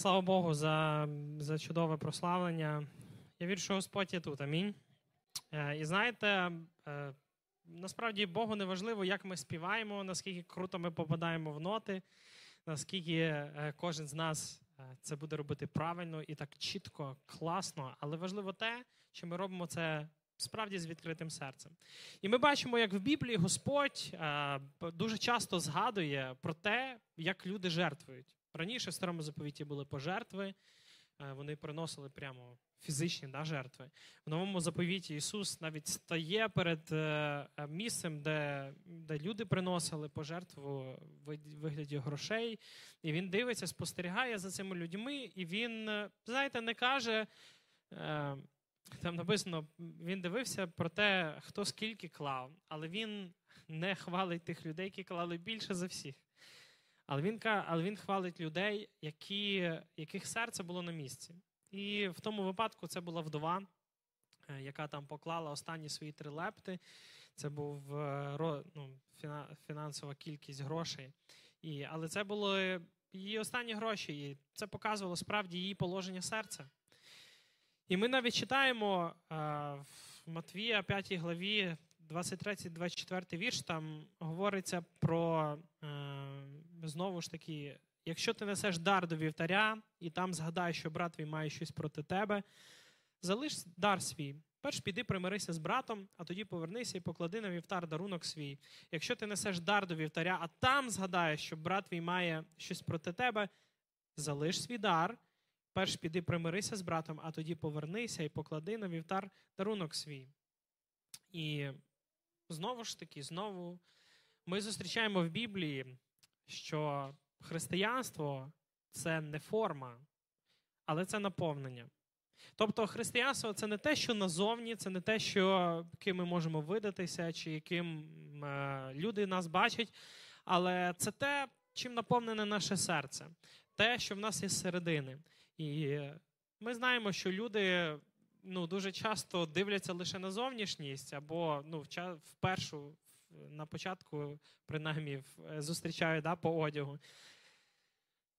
Слава Богу, за за чудове прославлення. Я вірю, що Господь є тут. Амінь. Е, і знаєте, е, насправді Богу не важливо, як ми співаємо, наскільки круто ми попадаємо в ноти, наскільки е, кожен з нас це буде робити правильно і так чітко, класно. Але важливо те, що ми робимо це справді з відкритим серцем. І ми бачимо, як в Біблії Господь дуже часто згадує про те, як люди жертвують. Раніше в старому заповіті були пожертви, е, вони приносили прямо фізичні да, жертви. В новому заповіті Ісус навіть стає перед е, місцем, де де люди приносили пожертву в вигляді грошей, і він дивиться, спостерігає за цими людьми, і він, е, знаєте, не каже. Там написано, він дивився про те, хто скільки клав, але він не хвалить тих людей, які клали більше за всіх. Але він але він хвалить людей, які, яких серце було на місці. І в тому випадку це була вдова, е, яка там поклала останні свої три лепти. Це був е, ну, фінансова кількість грошей. І, Але це були її останні гроші, і це показувало справді її положення серця. І ми навіть читаємо е, в Матвія 5 главі 23-24 вірш, там говориться про знову ж таки, якщо ти несеш дар до вівтаря, і там згадаєш, що брат твій має щось проти тебе, залиш дар свій. Перш піди примирися з братом, а тоді повернися і поклади на вівтар дарунок свій. Якщо ти несеш дар до вівтаря, а там згадаєш, що брат твій має щось проти тебе, залиш свій дар. Перш піди примирися з братом, а тоді повернися і поклади на вівтар дарунок свій. І знову ж таки, знову ми зустрічаємо в Біблії що християнство це не форма, але це наповнення. Тобто християнство це не те, що назовні, це не те, що ким ми можемо видатися, чи яким е, люди нас бачать, але це те, чим наповнене наше серце, те, що в нас є зсередини. І ми знаємо, що люди ну, дуже часто дивляться лише на зовнішність, або ну, в першу на початку, принаймні, е, зустрічаю да, по одягу.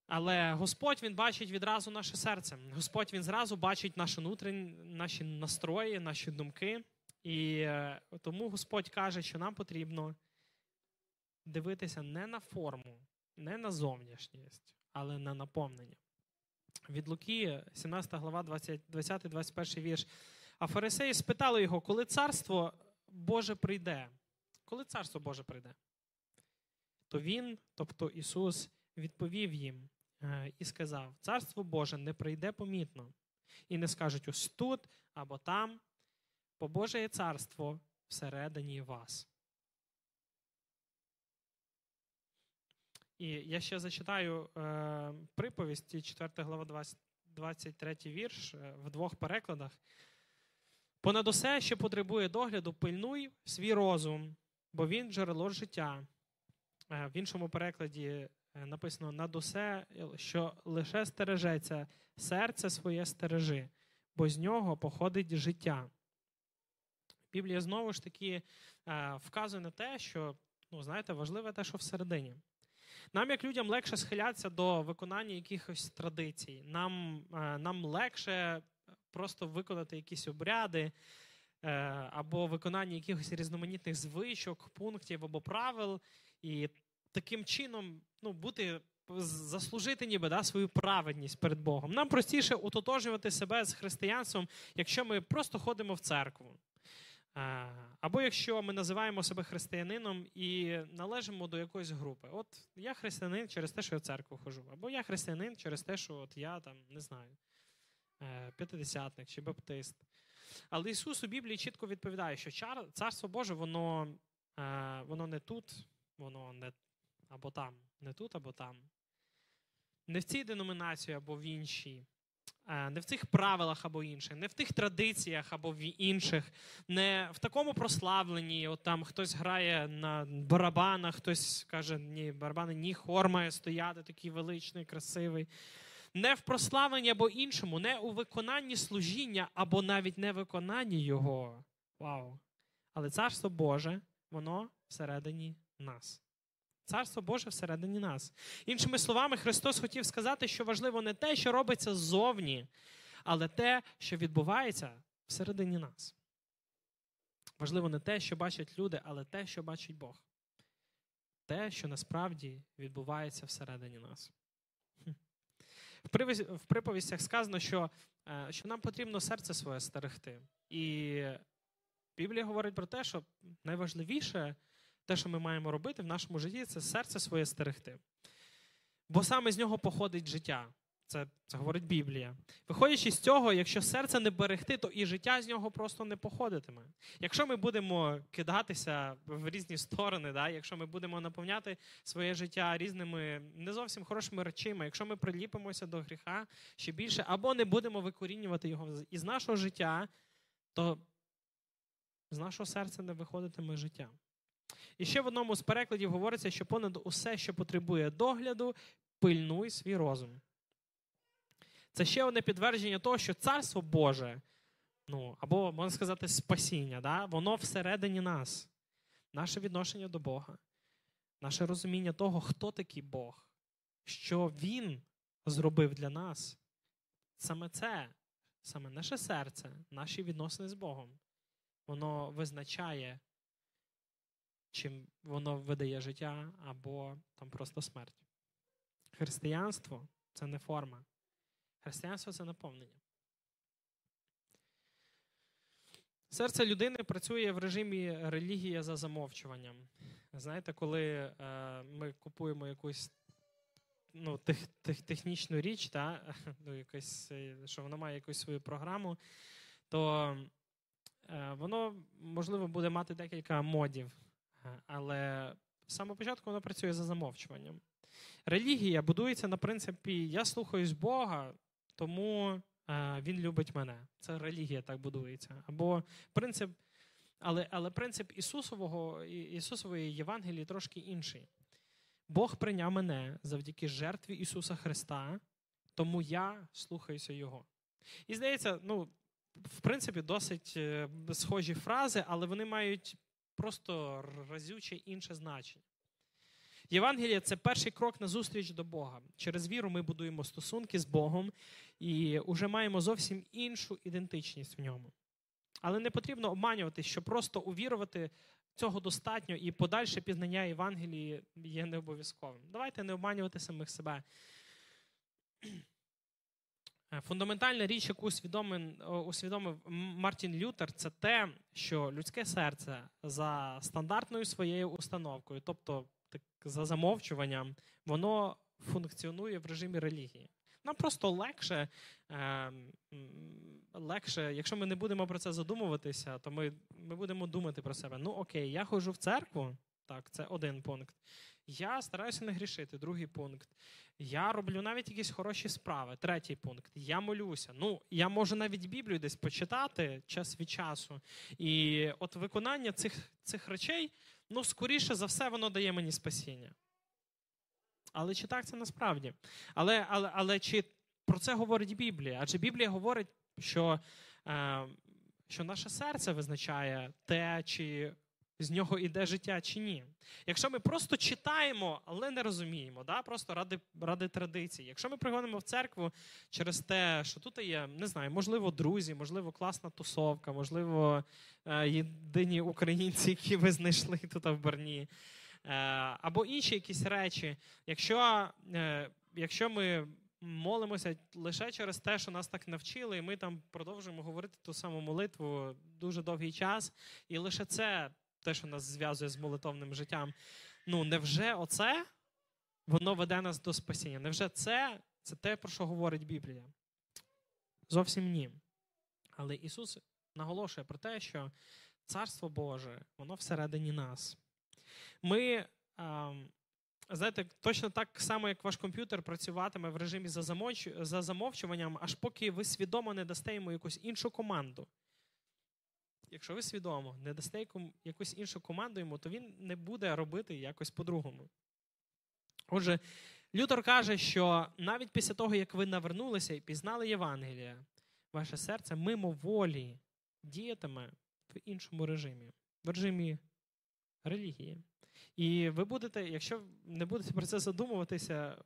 Але Господь Він бачить відразу наше серце. Господь Він зразу бачить наші внутрішні, наші настрої, наші думки. І е, тому Господь каже, що нам потрібно дивитися не на форму, не на зовнішність, але на наповнення. Від Луки, 17 глава, 20-21 вірш. А фарисеї спитали його, коли царство Боже прийде. Коли царство Боже прийде, то Він, тобто Ісус, відповів їм е, і сказав: Царство Боже не прийде помітно, і не скажуть ось тут або там, бо Боже є царство всередині вас. І я ще зачитаю е, приповісті, 4 глава 23 вірш е, в двох перекладах. Понад усе, що потребує догляду, пильнуй свій розум, бо він джерело життя. Е, в іншому перекладі е, написано над усе, що лише стережеться, серце своє стережи, бо з нього походить життя. Біблія знову ж таки е, вказує на те, що ну, знаєте, важливе те, що всередині. Нам, як людям, легше схилятися до виконання якихось традицій. Нам, Нам легше просто виконати якісь обряди. Е, або виконання якихось різноманітних звичок, пунктів або правил, і таким чином ну, бути. Заслужити ніби да, свою праведність перед Богом. Нам простіше утотожувати себе з християнством, якщо ми просто ходимо в церкву. Е, або якщо ми називаємо себе християнином і належимо до якоїсь групи. От я християнин через те, що я в церкву хожу, або я християнин через те, що от я там не знаю, е, п'ятидесятник чи баптист. Але Ісус у Біблії чітко відповідає, що Царство Боже, воно е, воно не тут, воно не або там, не тут, або там. Не в цій деномінації або в іншій. Е, не в цих правилах або інших, не в тих традиціях або в інших, не в такому прославленні. От там хтось грає на барабанах, хтось каже, ні, барабани, ні, хор має стояти, такий величний, красивий не в прославленні або іншому, не у виконанні служіння, або навіть не виконанні Його. Вау! Але Царство Боже, воно всередині нас. Царство Боже всередині нас. Іншими словами, Христос хотів сказати, що важливо не те, що робиться ззовні, але те, що відбувається всередині нас. Важливо не те, що бачать люди, але те, що бачить Бог. Те, що насправді відбувається всередині нас. В приповістях сказано, що е, що нам потрібно серце своє стерегти. І Біблія говорить про те, що найважливіше, те, що ми маємо робити в нашому житті, це серце своє стерегти. Бо саме з нього походить життя. Це це говорить Біблія. Виходячи з цього, якщо серце не берегти, то і життя з нього просто не походитиме. Якщо ми будемо кидатися в різні сторони, да, якщо ми будемо наповняти своє життя різними не зовсім хорошими речами, якщо ми приліпимося до гріха ще більше, або не будемо викорінювати його із нашого життя, то з нашого серця не виходитиме життя. І ще в одному з перекладів говориться, що понад усе, що потребує догляду, пильнуй свій розум. Це ще одне підтвердження того, що царство Боже, ну, або, можна сказати, спасіння, да? воно всередині нас. Наше відношення до Бога, наше розуміння того, хто такий Бог, що Він зробив для нас. Саме це, саме наше серце, наші відносини з Богом, воно визначає, чим воно видає життя або там просто смерть. Християнство це не форма. Християнство це наповнення. Серце людини працює в режимі релігія за замовчуванням. Знаєте, коли е, ми купуємо якусь ну, тех, тех, технічну річ, та, ну, якось, е, що вона має якусь свою програму, то е, воно, можливо, буде мати декілька модів. Але з самого початку воно працює за замовчуванням. Релігія будується на принципі Я слухаюсь Бога, тому е, він любить мене. Це релігія так будується. Або принцип, але але принцип Ісусового, Ісусової Євангелії трошки інший. Бог прийняв мене завдяки жертві Ісуса Христа, тому я слухаюся Його. І здається, ну, в принципі, досить е, схожі фрази, але вони мають просто разюче інше значення. Євангелія це перший крок на зустріч до Бога. Через віру ми будуємо стосунки з Богом і вже маємо зовсім іншу ідентичність в ньому. Але не потрібно обманювати, що просто увірувати цього достатньо, і подальше пізнання Євангелії є не обов'язковим. Давайте не обманювати самих себе. Фундаментальна річ, яку усвідомив Мартін Лютер, це те, що людське серце за стандартною своєю установкою, тобто так, за замовчуванням, воно функціонує в режимі релігії. Нам просто легше, е, легше, якщо ми не будемо про це задумуватися, то ми ми будемо думати про себе. Ну окей, я ходжу в церкву, так, це один пункт. Я стараюся не грішити, другий пункт. Я роблю навіть якісь хороші справи, третій пункт. Я молюся. Ну, я можу навіть Біблію десь почитати час від часу. І от виконання цих, цих речей ну, скоріше за все, воно дає мені спасіння. Але чи так це насправді? Але але, але чи про це говорить Біблія? Адже Біблія говорить, що е, що наше серце визначає те, чи з нього йде життя чи ні. Якщо ми просто читаємо, але не розуміємо, да? просто ради ради традиції. Якщо ми приходимо в церкву через те, що тут є, не знаю, можливо, друзі, можливо, класна тусовка, можливо, е, єдині українці, які ви знайшли тут в Берні, е, або інші якісь речі. Якщо, е, Якщо ми молимося лише через те, що нас так навчили, і ми там продовжуємо говорити ту саму молитву дуже довгий час, і лише це те, що нас зв'язує з молитовним життям. Ну, невже оце воно веде нас до спасіння? Невже це це те, про що говорить Біблія? Зовсім ні. Але Ісус наголошує про те, що Царство Боже, воно всередині нас. Ми, знаєте, точно так само, як ваш комп'ютер працюватиме в режимі за замовчуванням, аж поки ви свідомо не дасте йому якусь іншу команду якщо ви свідомо не дасте якусь іншу команду йому, то він не буде робити якось по-другому. Отже, Лютер каже, що навіть після того, як ви навернулися і пізнали Євангелія, ваше серце мимоволі діятиме в іншому режимі, в режимі релігії. І ви будете, якщо не будете про це задумуватися,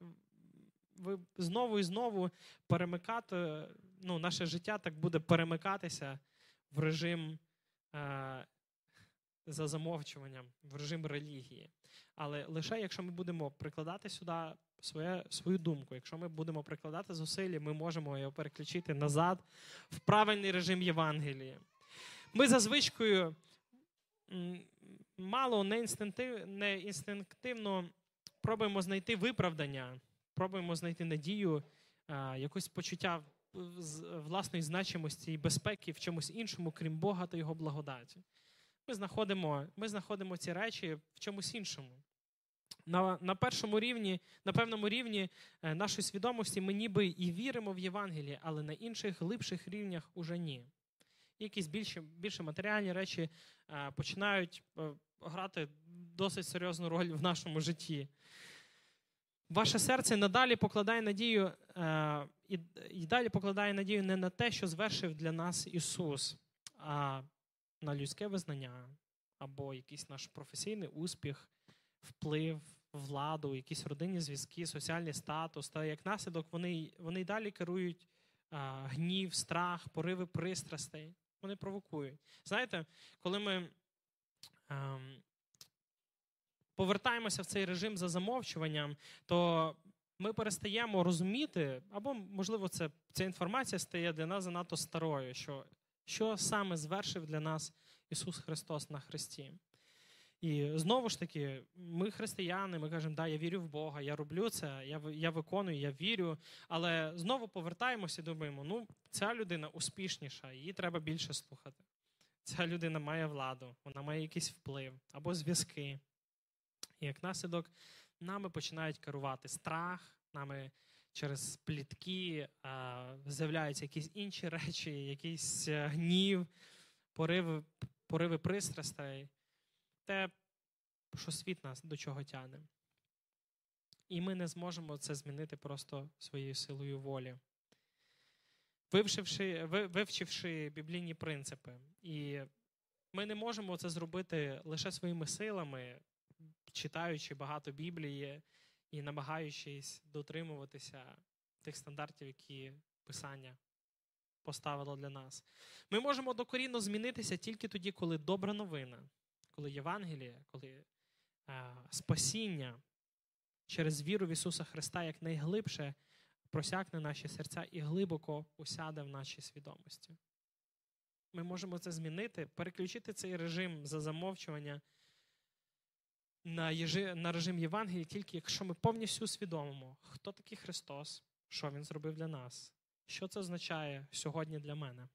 ви знову і знову перемикати, ну, наше життя так буде перемикатися в режим за замовчуванням, в режим релігії. Але лише якщо ми будемо прикладати сюди своє, свою думку, якщо ми будемо прикладати зусилля, ми можемо його переключити назад в правильний режим Євангелії. Ми за звичкою мало не, інстинктив, не інстинктивно пробуємо знайти виправдання, пробуємо знайти надію, якось почуття власної значимості і безпеки в чомусь іншому, крім Бога та Його благодаті. Ми знаходимо ми знаходимо ці речі в чомусь іншому. На на першому рівні, на певному рівні е, нашої свідомості ми ніби і віримо в Євангеліє, але на інших глибших рівнях уже ні. Якісь більші більше матеріальні речі е, починають е, грати досить серйозну роль в нашому житті. Ваше серце надалі покладає надію е, і, далі покладає надію не на те, що звершив для нас Ісус, а на людське визнання або якийсь наш професійний успіх, вплив, владу, якісь родинні зв'язки, соціальний статус. Та як наслідок вони вони й далі керують гнів, страх, пориви пристрастей. Вони провокують. Знаєте, коли ми ем, повертаємося в цей режим за замовчуванням, то ми перестаємо розуміти, або, можливо, це, ця інформація стає для нас занадто старою, що що саме звершив для нас Ісус Христос на Христі. І знову ж таки, ми християни, ми кажемо, да, я вірю в Бога, я роблю це, я я виконую, я вірю. Але знову повертаємося і думаємо, ну, ця людина успішніша, її треба більше слухати. Ця людина має владу, вона має якийсь вплив або зв'язки. І як наслідок, нами починають керувати страх, нами через плітки з'являються якісь інші речі, якийсь е, гнів, пориви, пориви пристрастей те, що світ нас до чого тягне. І ми не зможемо це змінити просто своєю силою волі. Вивчивши, вивчивши біблійні принципи. І ми не можемо це зробити лише своїми силами, читаючи багато Біблії і намагаючись дотримуватися тих стандартів, які Писання поставило для нас. Ми можемо докорінно змінитися тільки тоді, коли добра новина коли Євангеліє, коли а, спасіння через віру в Ісуса Христа як найглибше просякне наші серця і глибоко усяде в нашій свідомості. Ми можемо це змінити, переключити цей режим за замовчування на єжи, на режим Євангелії, тільки якщо ми повністю усвідомимо, хто такий Христос, що Він зробив для нас, що це означає сьогодні для мене.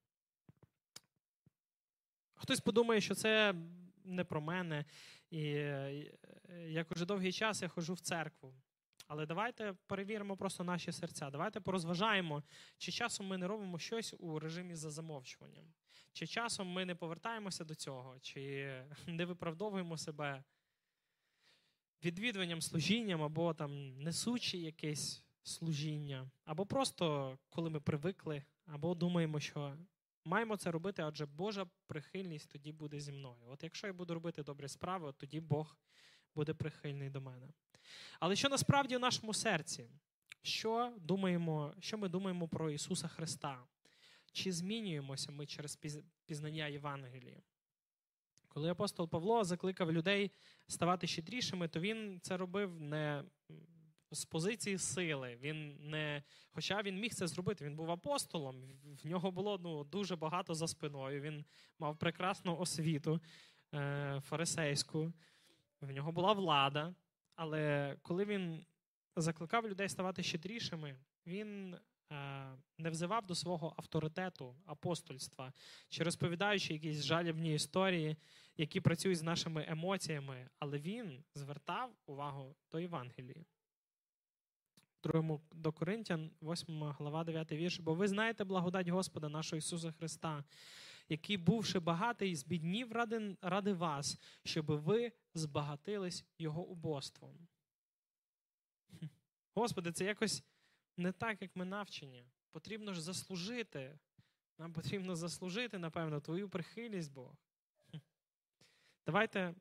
Хтось подумає, що це не про мене. І як уже довгий час я ходжу в церкву. Але давайте перевіримо просто наші серця. Давайте порозважаємо, чи часом ми не робимо щось у режимі за замовчуванням, чи часом ми не повертаємося до цього, чи не виправдовуємо себе відвідуванням служінням, або там несучи якесь служіння, або просто коли ми привикли, або думаємо, що Маємо це робити, адже Божа прихильність тоді буде зі мною. От якщо я буду робити добрі справи, от тоді Бог буде прихильний до мене. Але що насправді в нашому серці? Що думаємо, що ми думаємо про Ісуса Христа? Чи змінюємося ми через пізнання Євангелії? Коли апостол Павло закликав людей ставати щедрішими, то він це робив не з позиції сили. Він не, Хоча він міг це зробити, він був апостолом, в нього було ну, дуже багато за спиною. Він мав прекрасну освіту е, фарисейську, в нього була влада. Але коли він закликав людей ставати щедрішими, він не взивав до свого авторитету апостольства, чи розповідаючи якісь жалібні історії, які працюють з нашими емоціями, але він звертав увагу до Євангелії. Другому до Коринтян, 8 глава, 9 вірш. Бо ви знаєте благодать Господа нашого Ісуса Христа, який, бувши багатий, збіднів ради, ради вас, щоб ви збагатились Його убоством. Господи, це якось не так, як ми навчені. Потрібно ж заслужити. Нам потрібно заслужити, напевно, Твою прихильність Бог. Давайте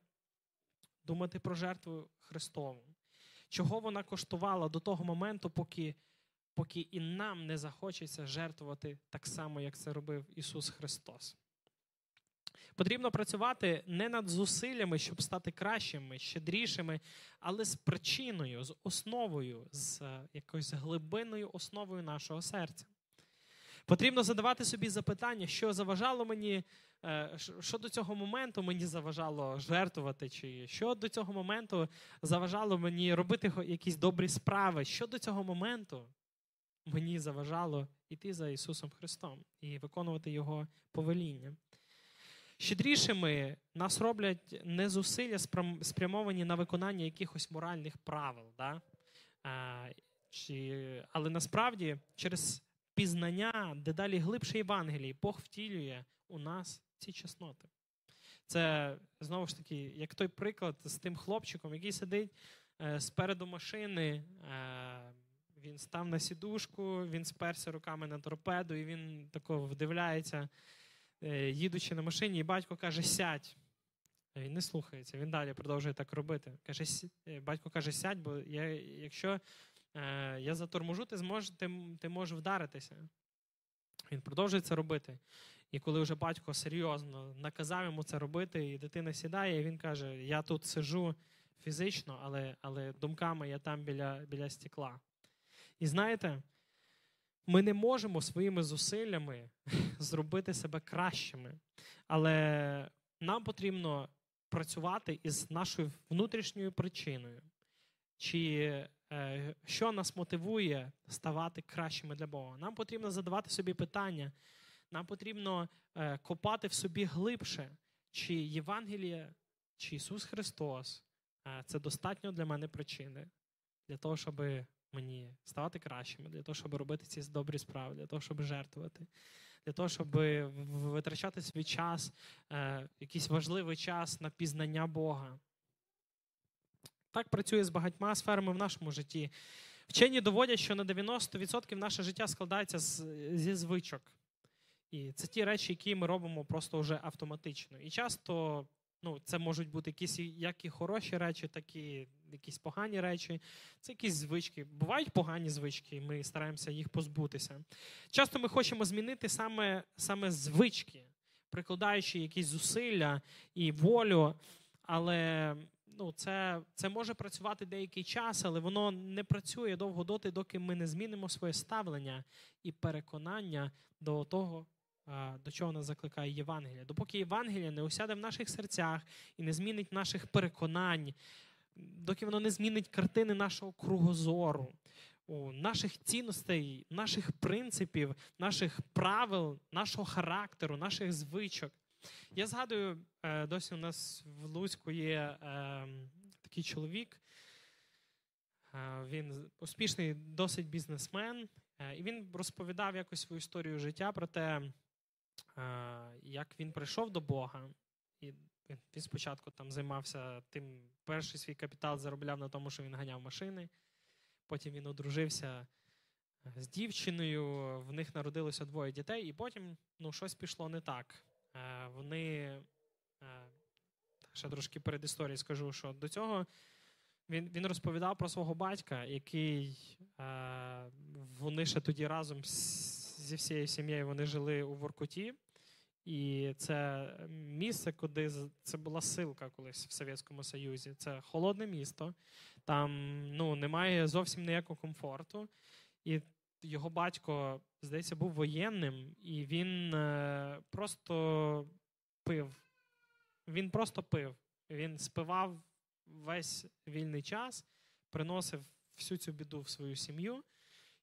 думати про жертву Христову. Чого вона коштувала до того моменту, поки поки і нам не захочеться жертвувати так само, як це робив Ісус Христос. Потрібно працювати не над зусиллями, щоб стати кращими, щедрішими, але з причиною, з основою, з е, якоюсь глибинною основою нашого серця. Потрібно задавати собі запитання, що заважало мені, е, що до цього моменту мені заважало жертвувати, чи що до цього моменту заважало мені робити якісь добрі справи, що до цього моменту мені заважало йти за Ісусом Христом і виконувати Його повеління. Щедрішими нас роблять не зусилля, спрямовані на виконання якихось моральних правил. Да? А, чи, Але насправді через пізнання, дедалі глибше Євангелії, Бог втілює у нас ці чесноти. Це знову ж таки, як той приклад з тим хлопчиком, який сидить е, спереду машини. Е, він став на сідушку, він сперся руками на торпеду, і він тако вдивляється, їдучи на машині, і батько каже: сядь. Він не слухається, він далі продовжує так робити. Каже, е, Батько каже, сядь, бо я, якщо е, я заторможу, ти змож, ти, ти можеш вдаритися. Він продовжує це робити. І коли вже батько серйозно наказав йому це робити, і дитина сідає, і він каже: Я тут сижу фізично, але але думками я там біля, біля стекла. І знаєте, ми не можемо своїми зусиллями зробити себе кращими, але нам потрібно працювати із нашою внутрішньою причиною. Чи е, що нас мотивує ставати кращими для Бога? Нам потрібно задавати собі питання, нам потрібно е, копати в собі глибше, чи Євангеліє, чи Ісус Христос е, це достатньо для мене причини, для того, щоб мені ставати кращими, для того, щоб робити ці добрі справи, для того, щоб жертвувати, для того, щоб витрачати свій час, е, якийсь важливий час на пізнання Бога. Так працює з багатьма сферами в нашому житті. Вчені доводять, що на 90% наше життя складається зі звичок. І це ті речі, які ми робимо просто вже автоматично. І часто Ну, Це можуть бути якісь як і хороші речі, так і якісь погані речі. Це якісь звички. Бувають погані звички, і ми стараємося їх позбутися. Часто ми хочемо змінити саме саме звички, прикладаючи якісь зусилля і волю, але ну, це це може працювати деякий час, але воно не працює довго доти, доки ми не змінимо своє ставлення і переконання до того до чого нас закликає Євангелія. Допоки Євангелія не осяде в наших серцях і не змінить наших переконань, доки воно не змінить картини нашого кругозору, наших цінностей, наших принципів, наших правил, нашого характеру, наших звичок. Я згадую, е, досі у нас в Луцьку є ем, такий чоловік. Е, він успішний досить бізнесмен, е, і він розповідав якось свою історію життя про те, як він прийшов до Бога, і він спочатку там займався тим, перший свій капітал заробляв на тому, що він ганяв машини. Потім він одружився е, з дівчиною, в них народилося двоє дітей, і потім ну, щось пішло не так. Е, вони е, ще трошки перед історією скажу, що до цього він він розповідав про свого батька, який вони ще тоді разом зі всією сім'єю вони жили у Воркуті. І це місце, куди це була силка колись в Совєтському Союзі. Це холодне місто, там ну, немає зовсім ніякого комфорту. І його батько, здається, був воєнним, і він е, просто пив. Він просто пив. Він спивав весь вільний час, приносив всю цю біду в свою сім'ю.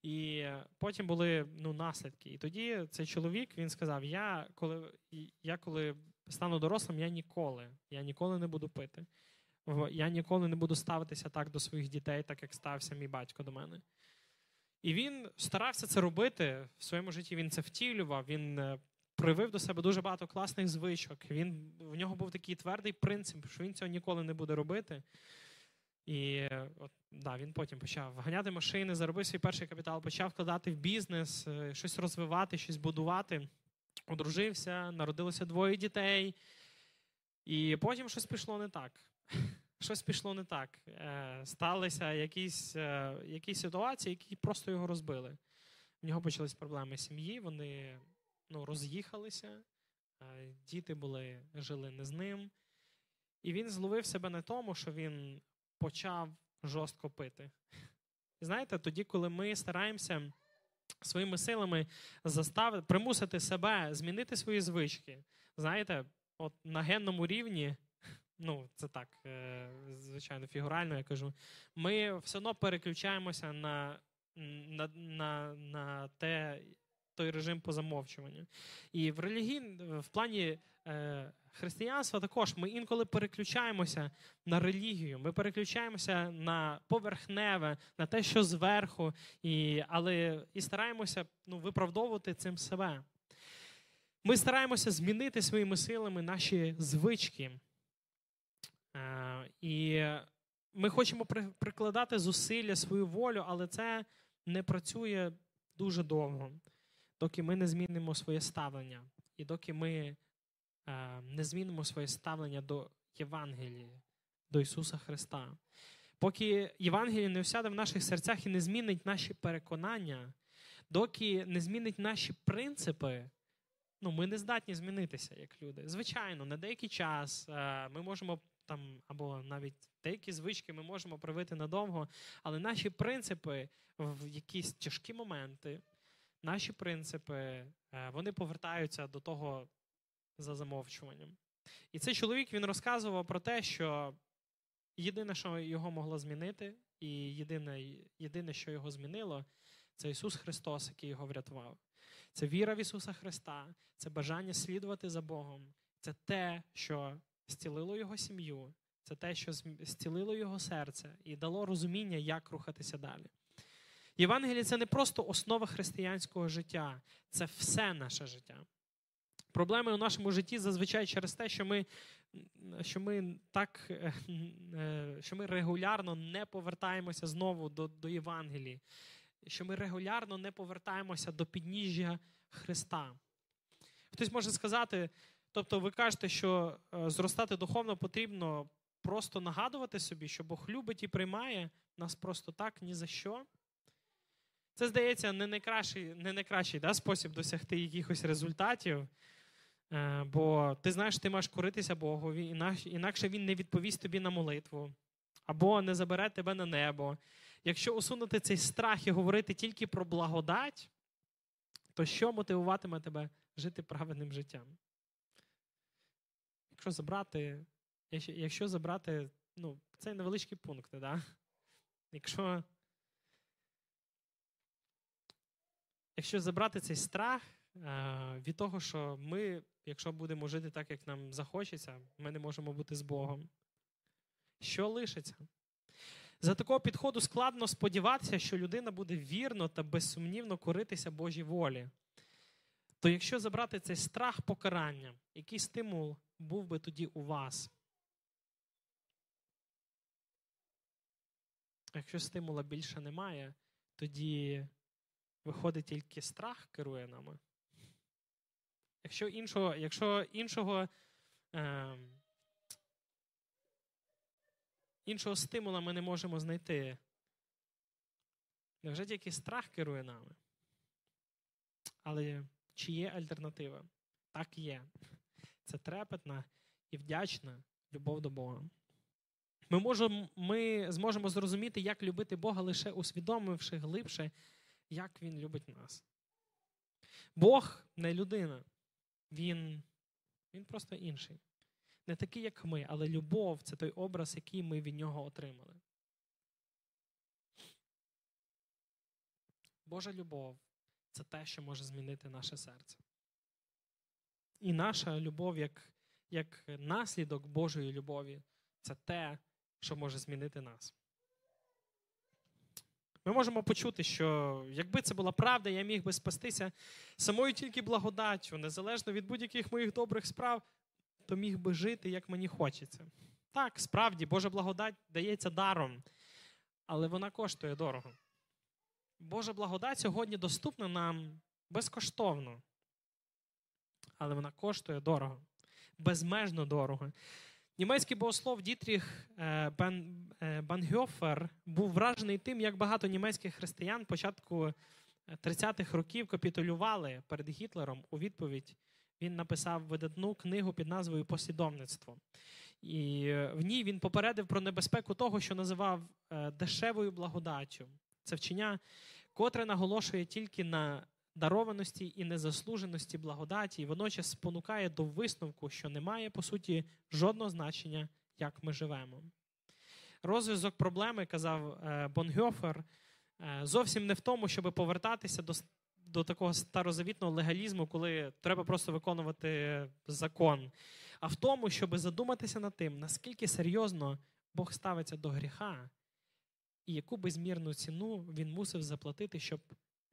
І потім були ну, наслідки. І тоді цей чоловік він сказав: Я коли я коли стану дорослим, я ніколи, я ніколи не буду пити. Я ніколи не буду ставитися так до своїх дітей, так як стався мій батько до мене. І він старався це робити в своєму житті. Він це втілював, він е, проявив до себе дуже багато класних звичок. Він, В нього був такий твердий принцип, що він цього ніколи не буде робити. І от, да, він потім почав ганяти машини, заробив свій перший капітал, почав вкладати в бізнес, е, щось розвивати, щось будувати. Одружився, народилося двоє дітей. І потім щось пішло не так. щось пішло не так. Е, сталися якісь е, якісь ситуації, які просто його розбили. В нього почались проблеми з сім'ї, вони ну, роз'їхалися, діти були, жили не з ним. І він зловив себе на тому, що він почав жорстко пити. І знаєте, тоді, коли ми стараємося своїми силами заставити, примусити себе змінити свої звички, знаєте, от на генному рівні, ну це так, е, звичайно, фігурально я кажу, ми все одно переключаємося на, на, на, на те. Той режим по замовчуванню. І в релігії, в плані е, християнства також ми інколи переключаємося на релігію, ми переключаємося на поверхневе, на те, що зверху, і, але і стараємося ну, виправдовувати цим себе. Ми стараємося змінити своїми силами наші звички. Е, і ми хочемо прикладати зусилля, свою волю, але це не працює дуже довго, доки ми не змінимо своє ставлення. І доки ми е, не змінимо своє ставлення до Євангелії, до Ісуса Христа. Поки Євангеліє не осяде в наших серцях і не змінить наші переконання, доки не змінить наші принципи, ну, ми не здатні змінитися як люди. Звичайно, на деякий час е, ми можемо там, або навіть деякі звички ми можемо привити надовго, але наші принципи в якісь тяжкі моменти, наші принципи, е, вони повертаються до того за замовчуванням. І цей чоловік він розказував про те, що єдине, що його могло змінити, і єдине, єдине, що його змінило, це Ісус Христос, який його врятував. Це віра в Ісуса Христа, це бажання слідувати за Богом, це те, що зцілило його сім'ю, це те, що зцілило його серце і дало розуміння, як рухатися далі. Євангеліє це не просто основа християнського життя, це все наше життя. Проблеми у нашому житті зазвичай через те, що ми що ми так е, е, що ми регулярно не повертаємося знову до, до Євангелії, що ми регулярно не повертаємося до підніжжя Христа. Хтось може сказати, тобто, ви кажете, що е, зростати духовно потрібно просто нагадувати собі, що Бог любить і приймає нас просто так ні за що. Це, здається, не найкращий не найкращий да, спосіб досягти якихось результатів. Е, бо ти знаєш, ти маєш коритися Богу, інакше Він не відповість тобі на молитву, або не забере тебе на небо. Якщо усунути цей страх і говорити тільки про благодать, то що мотивуватиме тебе жити праведним життям? Якщо забрати, якщо забрати ну, цей невеличкий пункт, да? якщо якщо забрати цей страх е, від того, що ми, якщо будемо жити так, як нам захочеться, ми не можемо бути з Богом. Що лишиться? За такого підходу складно сподіватися, що людина буде вірно та безсумнівно коритися Божій волі. То якщо забрати цей страх покарання, який стимул був би тоді у вас? Якщо стимула більше немає, тоді виходить тільки страх керує нами. Якщо іншого якщо іншого, е, іншого стимула ми не можемо знайти, невже тільки страх керує нами? Але чи є альтернатива? Так є. Це трепетна і вдячна любов до Бога. Ми можемо, ми зможемо зрозуміти, як любити Бога, лише усвідомивши глибше, як Він любить нас. Бог не людина, Він, Він просто інший. Не такий, як ми, але любов це той образ, який ми від нього отримали. Божа любов це те, що може змінити наше серце. І наша любов, як, як наслідок Божої любові, це те, що може змінити нас. Ми можемо почути, що якби це була правда, я міг би спастися самою тільки благодаттю, незалежно від будь-яких моїх добрих справ, то міг би жити, як мені хочеться. Так, справді, Божа благодать дається даром, але вона коштує дорого. Божа благодать сьогодні доступна нам безкоштовно, але вона коштує дорого, безмежно дорого. Німецький богослов Дітріх е, е, Бангьофер був вражений тим, як багато німецьких християн початку 30-х років капітулювали перед Гітлером у відповідь. Він написав видатну книгу під назвою Послідовництво. І в ній він попередив про небезпеку того, що називав дешевою благодаттю. Це вчення, котре наголошує тільки на дарованості і незаслуженості благодаті, і водночас спонукає до висновку, що немає, по суті, жодного значення, як ми живемо. Розв'язок проблеми, казав е, Бонгьофер, е, зовсім не в тому, щоб повертатися до до такого старозавітного легалізму, коли треба просто виконувати закон, а в тому, щоб задуматися над тим, наскільки серйозно Бог ставиться до гріха, і яку безмірну ціну він мусив заплатити, щоб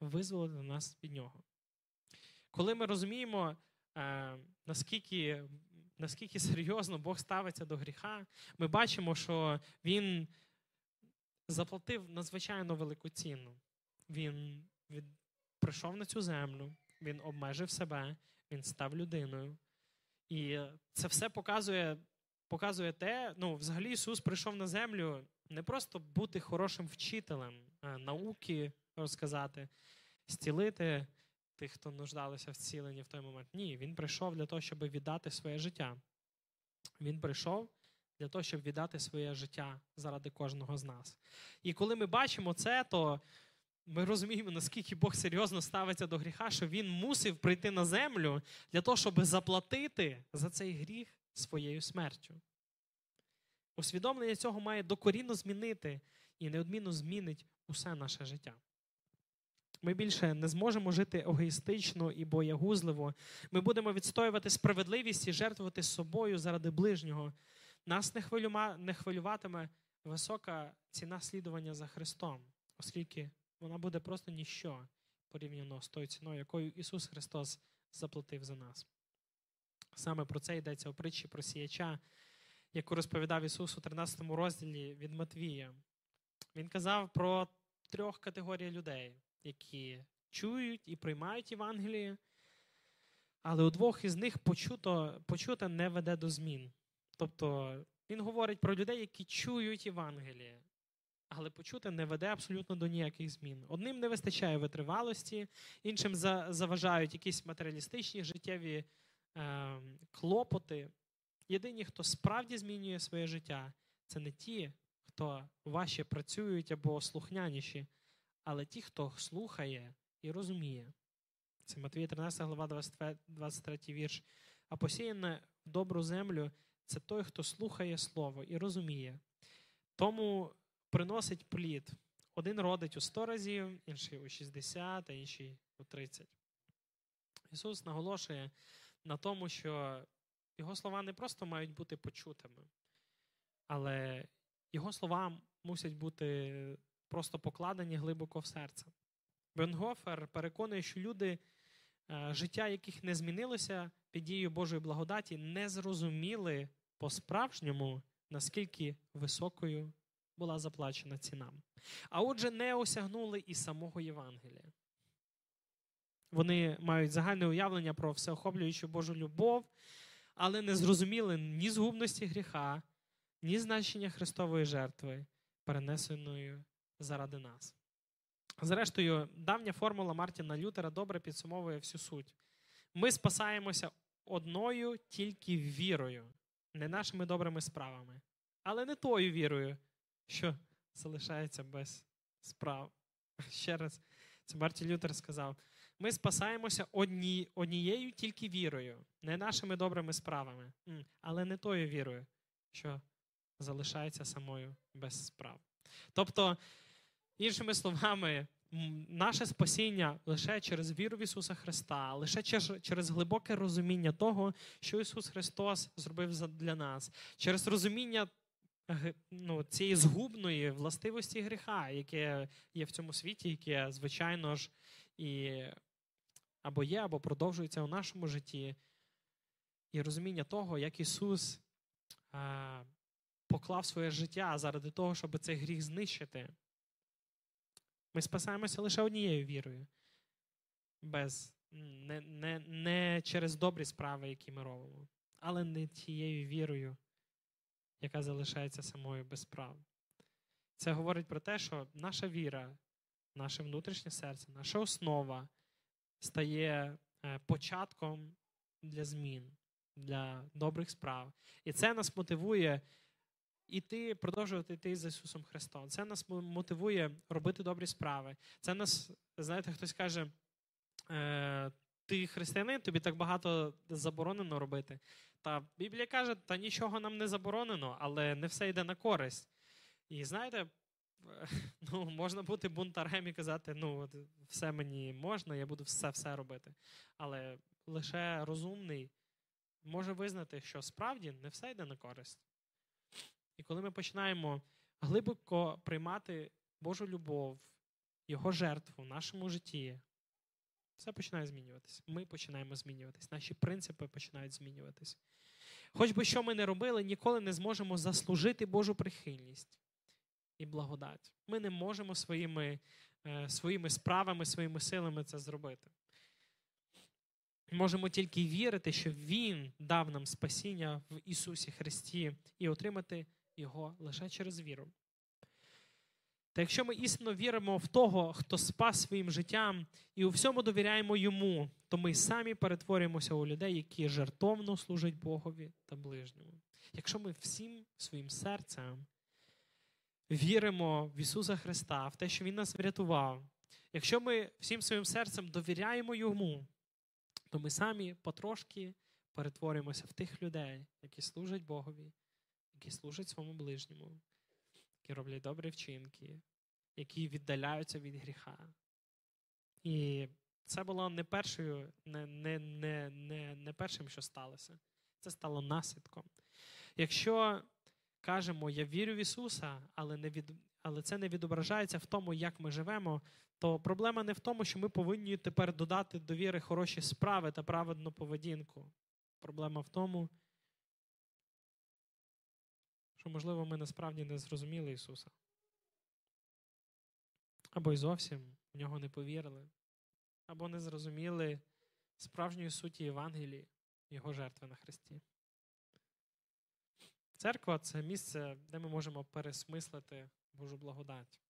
визволити нас від нього. Коли ми розуміємо, е, наскільки наскільки серйозно Бог ставиться до гріха, ми бачимо, що Він заплатив надзвичайно велику ціну. Він від, прийшов на цю землю, він обмежив себе, він став людиною. І це все показує показує те, ну, взагалі Ісус прийшов на землю не просто бути хорошим вчителем науки розказати, зцілити тих, хто нуждалися в ціленні в той момент. Ні, він прийшов для того, щоб віддати своє життя. Він прийшов для того, щоб віддати своє життя заради кожного з нас. І коли ми бачимо це, то ми розуміємо, наскільки Бог серйозно ставиться до гріха, що Він мусив прийти на землю для того, щоб заплатити за цей гріх своєю смертю. Усвідомлення цього має докорінно змінити і неодмінно змінить усе наше життя. Ми більше не зможемо жити егоїстично і боягузливо. Ми будемо відстоювати справедливість і жертвувати собою заради ближнього. Нас не, не хвилюватиме висока ціна слідування за Христом, оскільки вона буде просто ніщо порівняно з тою ціною, якою Ісус Христос заплатив за нас. Саме про це йдеться у притчі про сіяча, яку розповідав Ісус у 13 розділі від Матвія. Він казав про трьох категорій людей, які чують і приймають Євангеліє, але у двох із них почуто, почуте не веде до змін. Тобто він говорить про людей, які чують Євангеліє, але почути не веде абсолютно до ніяких змін. Одним не вистачає витривалості, іншим заважають якісь матеріалістичні життєві е, клопоти. Єдині, хто справді змінює своє життя, це не ті, хто важче працюють або слухняніші, але ті, хто слухає і розуміє. Це Матвія 13 глава, 23 вірш. А посіяне в добру землю це той, хто слухає слово і розуміє. Тому приносить плід. Один родить у 100 разів, інший у 60, а інший у 30. Ісус наголошує на тому, що його слова не просто мають бути почутими, але його слова мусять бути просто покладені глибоко в серце. Бенгофер переконує, що люди, е, життя яких не змінилося під дією Божої благодаті, не зрозуміли по-справжньому, наскільки високою була заплачена ціна. А отже, не осягнули і самого Євангелія. Вони мають загальне уявлення про всеохоплюючу Божу любов, але не зрозуміли ні згубності гріха, ні значення Христової жертви, перенесеної заради нас. Зрештою, давня формула Мартіна Лютера добре підсумовує всю суть. Ми спасаємося одною тільки вірою, не нашими добрими справами, але не тою вірою, що залишається без справ. Ще раз, це Мартін Лютер сказав: ми спасаємося одні, однією тільки вірою, не нашими добрими справами, але не тою вірою, що залишається самою без справ. Тобто, іншими словами, наше спасіння лише через віру в Ісуса Христа, лише через глибоке розуміння того, що Ісус Христос зробив для нас, через розуміння ну, цієї згубної властивості гріха, яке є в цьому світі, яке, звичайно ж, і або є, або продовжується у нашому житті, і розуміння того, як Ісус поклав своє життя заради того, щоб цей гріх знищити. Ми спасаємося лише однією вірою, без, не, не, не через добрі справи, які ми робимо, але не тією вірою, яка залишається самою без справ. Це говорить про те, що наша віра, наше внутрішнє серце, наша основа стає е, початком для змін, для добрих справ. І це нас мотивує іти, продовжувати йти за Ісусом Христом. Це нас мотивує робити добрі справи. Це нас, знаєте, хтось каже. Е, ти християнин, тобі так багато заборонено робити. Та Біблія каже, та нічого нам не заборонено, але не все йде на користь. І знаєте, ну, можна бути бунтарем і казати, ну, все мені можна, я буду все-все робити. Але лише розумний може визнати, що справді не все йде на користь. І коли ми починаємо глибоко приймати Божу любов, Його жертву в нашому житті, все починає змінюватися. Ми починаємо змінюватись, наші принципи починають змінюватись. Хоч би що ми не робили, ніколи не зможемо заслужити Божу прихильність і благодать. Ми не можемо своїми, е, своїми справами, своїми силами це зробити. Можемо тільки вірити, що Він дав нам спасіння в Ісусі Христі і отримати Його лише через віру. Та якщо ми істинно віримо в того, хто спас своїм життям і у всьому довіряємо йому, то ми самі перетворюємося у людей, які жертовно служать Богові та ближньому. Якщо ми всім своїм серцем віримо в Ісуса Христа, в те, що Він нас врятував, якщо ми всім своїм серцем довіряємо Йому, то ми самі потрошки перетворюємося в тих людей, які служать Богові, які служать своєму ближньому які роблять добрі вчинки, які віддаляються від гріха. І це було не першою, не, не, не, не, не першим, що сталося. Це стало наслідком. Якщо кажемо, я вірю в Ісуса, але не від, але це не відображається в тому, як ми живемо, то проблема не в тому, що ми повинні тепер додати до віри хороші справи та праведну поведінку. Проблема в тому, що, можливо, ми насправді не зрозуміли Ісуса. Або й зовсім в нього не повірили, або не зрозуміли справжньої суті Євангелії, Його жертви на Христі. Церква це місце, де ми можемо пересмислити Божу благодать.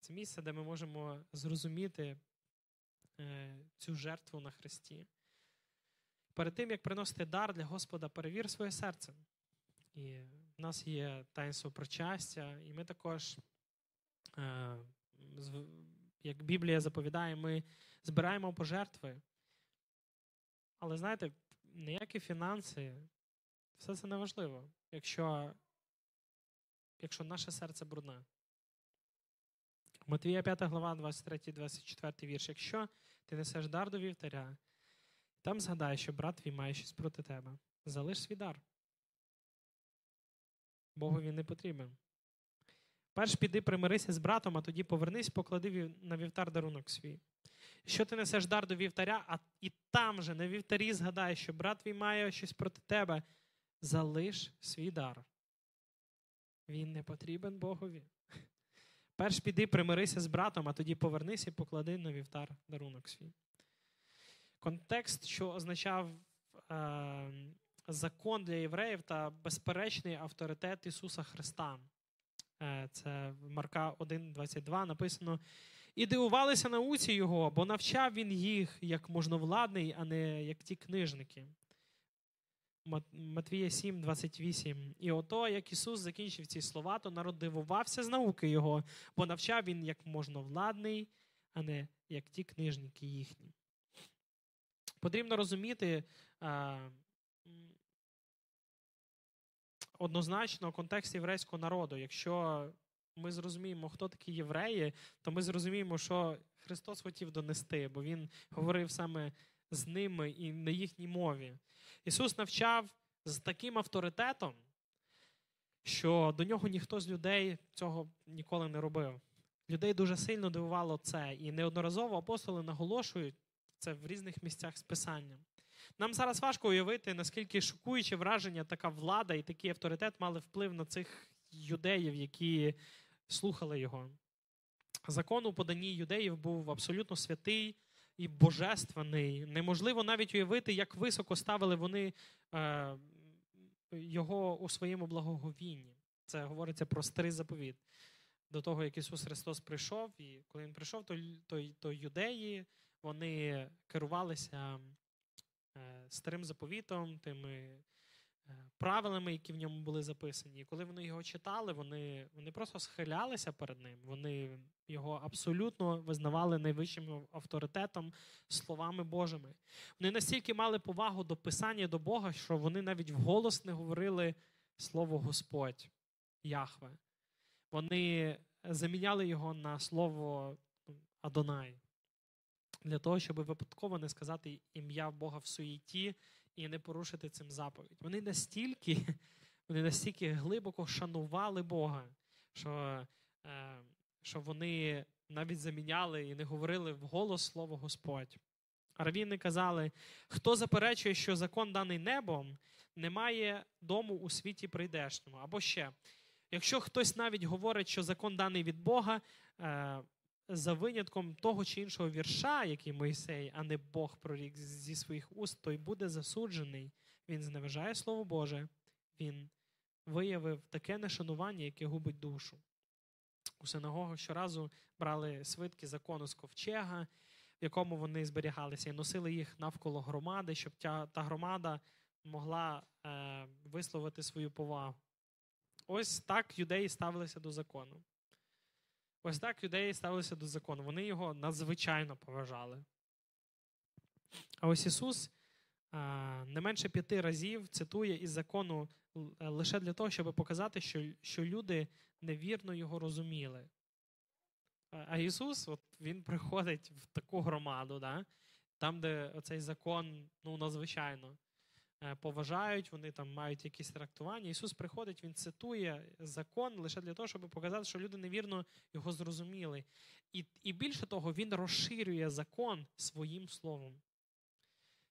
Це місце, де ми можемо зрозуміти е, цю жертву на Христі. Перед тим, як приносити дар для Господа, перевір своє серце. І в нас є таїнство причастя, і ми також, е, як Біблія заповідає, ми збираємо пожертви. Але знаєте, ніякі фінанси, все це неважливо, якщо якщо наше серце брудне. Матвія 5 глава, 23, 24 вірш. Якщо ти несеш дар до вівтаря, там згадай, що брат твій має щось проти тебе. Залиш свій дар. Богові не потрібен. Перш піди примирися з братом, а тоді повернись, поклади на вівтар дарунок свій. Що ти несеш дар до вівтаря, а і там же на вівтарі згадай, що брат твій має щось проти тебе, залиш свій дар. Він не потрібен Богові. Перш піди примирися з братом, а тоді повернись і поклади на вівтар дарунок свій. Контекст, що означав е, закон для євреїв та безперечний авторитет Ісуса Христа. Е, це Марка 1,22 написано. І дивувалися науці Його, бо навчав він їх як можновладний, а не як ті книжники. Матвія 7, 28. І ото, як Ісус закінчив ці слова, то народ дивувався з науки Його, бо навчав він як можновладний, а не як ті книжники їхні. Потрібно розуміти однозначно контекст єврейського народу. Якщо ми зрозуміємо, хто такі євреї, то ми зрозуміємо, що Христос хотів донести, бо Він говорив саме з ними і на їхній мові. Ісус навчав з таким авторитетом, що до нього ніхто з людей цього ніколи не робив. Людей дуже сильно дивувало це, і неодноразово апостоли наголошують це в різних місцях з Писанням. Нам зараз важко уявити, наскільки шокуюче враження така влада і такий авторитет мали вплив на цих юдеїв, які слухали його. Закон у поданні юдеїв був абсолютно святий і божественний. Неможливо навіть уявити, як високо ставили вони е, його у своєму благоговінні. Це говориться про старий заповіт. До того, як Ісус Христос прийшов, і коли Він прийшов, то, то, то юдеї вони керувалися старим заповітом, тими е, правилами, які в ньому були записані. І коли вони його читали, вони, вони просто схилялися перед ним. Вони його абсолютно визнавали найвищим авторитетом, словами Божими. Вони настільки мали повагу до Писання до Бога, що вони навіть вголос не говорили слово Господь Яхве. Вони заміняли його на слово Адонай. Для того, щоб випадково не сказати ім'я Бога в суєті і не порушити цим заповідь. Вони настільки вони настільки глибоко шанували Бога, що е, що вони навіть заміняли і не говорили вголос слово Господь. Равіни казали: хто заперечує, що закон даний небом, не має дому у світі прийдешньому. Або ще, якщо хтось навіть говорить, що закон даний від Бога, е, за винятком того чи іншого вірша, який Мойсей, а не Бог прорік зі своїх уст, той буде засуджений. Він зневажає Слово Боже, він виявив таке нешанування, яке губить душу. У синагогах щоразу брали свитки закону з ковчега, в якому вони зберігалися, і носили їх навколо громади, щоб та, громада могла е, висловити свою повагу. Ось так юдеї ставилися до закону. Ось так юдеї ставилися до закону. Вони його надзвичайно поважали. А ось Ісус не менше п'яти разів цитує із закону лише для того, щоб показати, що що люди невірно його розуміли. А Ісус от, Він приходить в таку громаду, да? там, де цей закон ну, надзвичайно Е, поважають, вони там мають якісь трактування. Ісус приходить, Він цитує закон лише для того, щоб показати, що люди невірно його зрозуміли. І, І більше того, Він розширює закон своїм словом,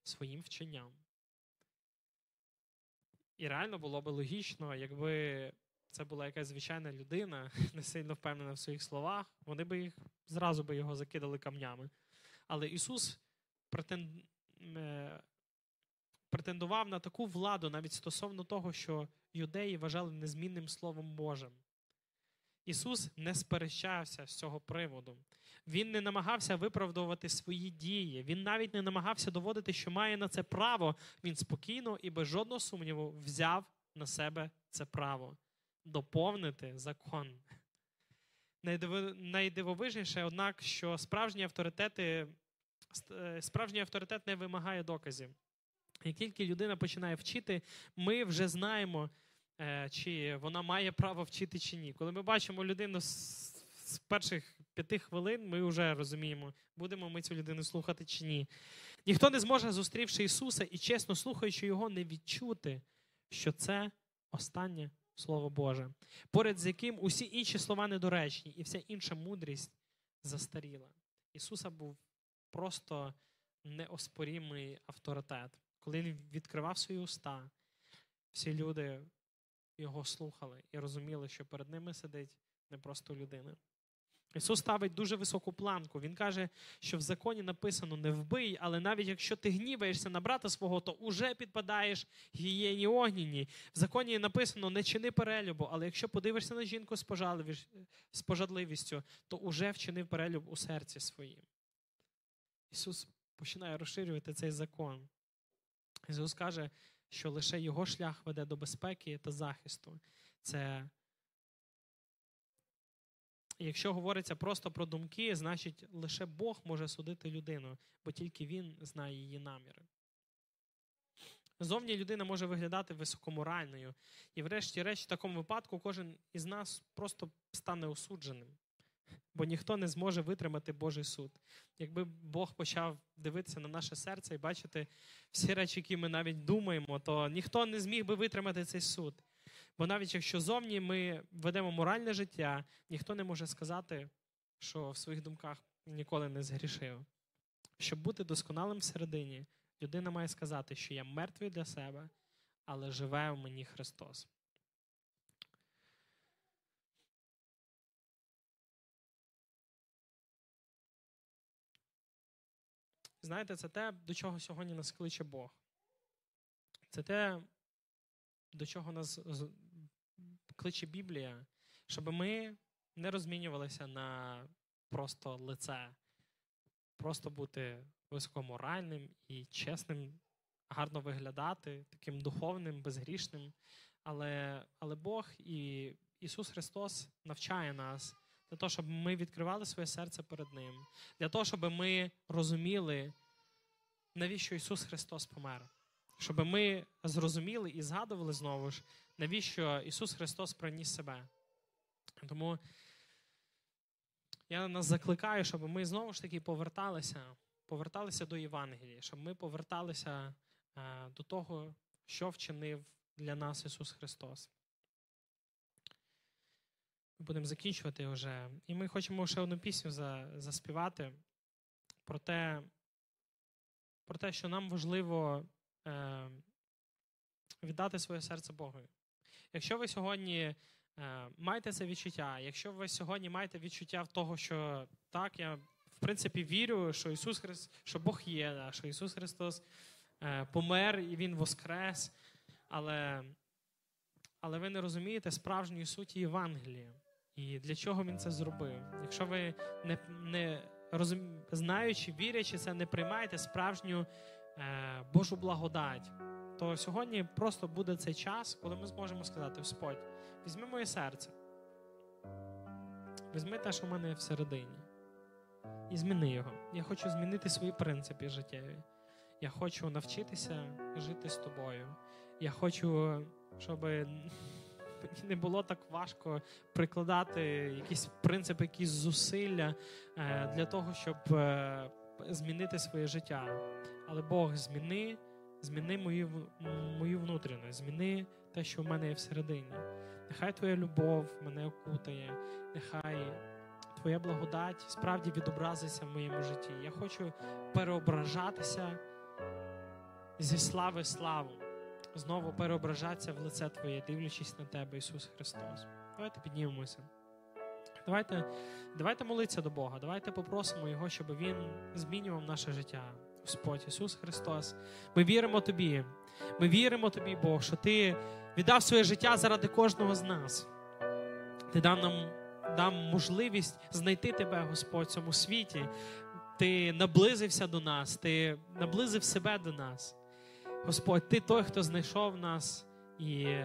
своїм вченням. І реально було би логічно, якби це була якась звичайна людина, не сильно впевнена в своїх словах, вони би їх зразу би його закидали камнями. Але Ісус претен... Претендував на таку владу навіть стосовно того, що юдеї вважали незмінним Словом Божим. Ісус не сперечався з цього приводу. Він не намагався виправдовувати свої дії. Він навіть не намагався доводити, що має на це право. Він спокійно і без жодного сумніву взяв на себе це право доповнити закон. Найдивовижніше, однак, що справжні авторитети, е, справжній авторитет не вимагає доказів. Як тільки людина починає вчити, ми вже знаємо, е, чи вона має право вчити чи ні. Коли ми бачимо людину з перших п'яти хвилин, ми вже розуміємо, будемо ми цю людину слухати чи ні. Ніхто не зможе, зустрівши Ісуса і чесно слухаючи Його, не відчути, що це останнє Слово Боже, поряд з яким усі інші слова недоречні, і вся інша мудрість застаріла. Ісуса був просто неоспорімий авторитет. Коли він відкривав свої уста, всі люди його слухали і розуміли, що перед ними сидить не просто людина. Ісус ставить дуже високу планку. Він каже, що в законі написано не вбий, але навіть якщо ти гніваєшся на брата свого, то уже підпадаєш гієні огніні. В законі написано не чини перелюбу, але якщо подивишся на жінку з пожадливістю, то уже вчинив перелюб у серці своїм. Ісус починає розширювати цей закон. Ісус каже, що лише його шлях веде до безпеки та захисту. Це Якщо говориться просто про думки, значить лише Бог може судити людину, бо тільки Він знає її наміри. Зовні людина може виглядати високоморальною, і, врешті-решт, в такому випадку кожен із нас просто стане осудженим бо ніхто не зможе витримати Божий суд. Якби Бог почав дивитися на наше серце і бачити всі речі, які ми навіть думаємо, то ніхто не зміг би витримати цей суд. Бо навіть якщо зовні ми ведемо моральне життя, ніхто не може сказати, що в своїх думках ніколи не згрішив. Щоб бути досконалим всередині, людина має сказати, що я мертвий для себе, але живе в мені Христос. Знаєте, це те, до чого сьогодні нас кличе Бог. Це те, до чого нас кличе Біблія, щоб ми не розмінювалися на просто лице, просто бути високоморальним і чесним, гарно виглядати, таким духовним, безгрішним. Але але Бог і Ісус Христос навчає нас для того, щоб ми відкривали своє серце перед Ним, для того, щоб ми розуміли, навіщо Ісус Христос помер. Щоб ми зрозуміли і згадували знову ж, навіщо Ісус Христос приніс себе. Тому я нас закликаю, щоб ми знову ж таки поверталися, поверталися до Євангелії, щоб ми поверталися е, до того, що вчинив для нас Ісус Христос. Будемо закінчувати вже. І ми хочемо ще одну пісню заспівати про те, про те, що нам важливо е, віддати своє серце Богу. Якщо ви сьогодні е, маєте це відчуття, якщо ви сьогодні маєте відчуття того, що так, я в принципі вірю, що Ісус Христос, що Бог є, що Ісус Христос е, помер і Він воскрес, але але ви не розумієте справжньої суті Євангелія. І для чого він це зробив? Якщо ви не не розум... знаючи, вірячи це, не приймаєте справжню е, Божу благодать, то сьогодні просто буде цей час, коли ми зможемо сказати: Господь, візьми моє серце, візьми те, що в мене всередині, і зміни його. Я хочу змінити свої принципи життєві. Я хочу навчитися жити з тобою. Я хочу, щоб не було так важко прикладати якісь принципи, якісь зусилля е, для того, щоб е, змінити своє життя. Але Бог зміни, зміни мою мою внутрішню, зміни те, що в мене є всередині. Нехай Твоя любов мене окутає, нехай Твоя благодать справді відобразиться в моєму житті. Я хочу переображатися зі слави славу знову переображатися в лице Твоє, дивлячись на Тебе, Ісус Христос. Давайте піднімемося. Давайте давайте молитися до Бога, давайте попросимо Його, щоб Він змінював наше життя. Господь Ісус Христос. Ми віримо Тобі. Ми віримо Тобі, Бог, що Ти віддав своє життя заради кожного з нас. Ти дав нам дам можливість знайти Тебе, Господь, в цьому світі. Ти наблизився до нас, Ти наблизив себе до нас. Господь, Ти той, хто знайшов нас і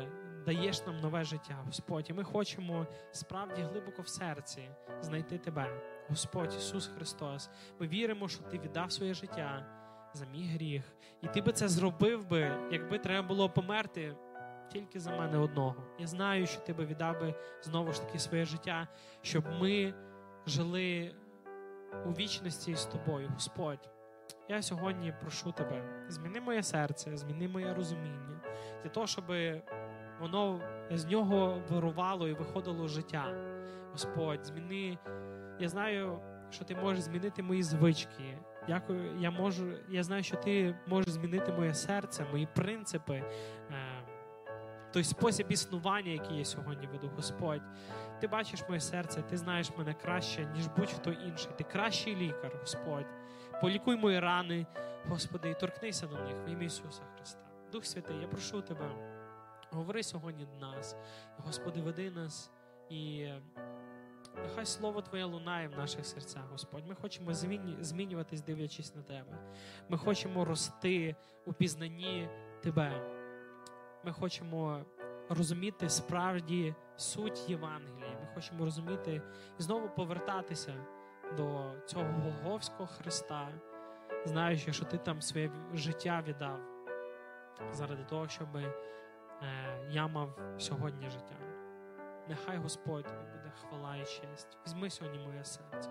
даєш нам нове життя, Господь. І ми хочемо справді глибоко в серці знайти Тебе, Господь Ісус Христос. Ми віримо, що Ти віддав своє життя за мій гріх. І Ти би це зробив би, якби треба було померти тільки за мене одного. Я знаю, що Ти би віддав би знову ж таки своє життя, щоб ми жили у вічності з тобою, Господь. Я сьогодні прошу тебе, зміни моє серце, зміни моє розуміння, для того, щоб воно з нього вирувало і виходило життя. Господь, зміни. Я знаю, що ти можеш змінити мої звички. Дякую, я можу, я знаю, що ти можеш змінити моє серце, мої принципи, е, той спосіб існування, який я сьогодні веду, Господь. Ти бачиш моє серце, ти знаєш мене краще, ніж будь-хто інший. Ти кращий лікар, Господь полікуй мої рани, Господи, і торкнися до них в ім'я Ісуса Христа. Дух Святий, я прошу Тебе, говори сьогодні до нас, Господи, веди нас і нехай Слово Твоє лунає в наших серцях, Господь. Ми хочемо змінюватись, дивлячись на Тебе. Ми хочемо рости у пізнанні Тебе. Ми хочемо розуміти справді суть Євангелія. Ми хочемо розуміти і знову повертатися до цього Голговського Христа, знаючи, що ти там своє життя віддав заради того, щоб е, я мав сьогодні життя. Нехай Господь тобі буде хвала і честь. Візьми сьогодні моє серце.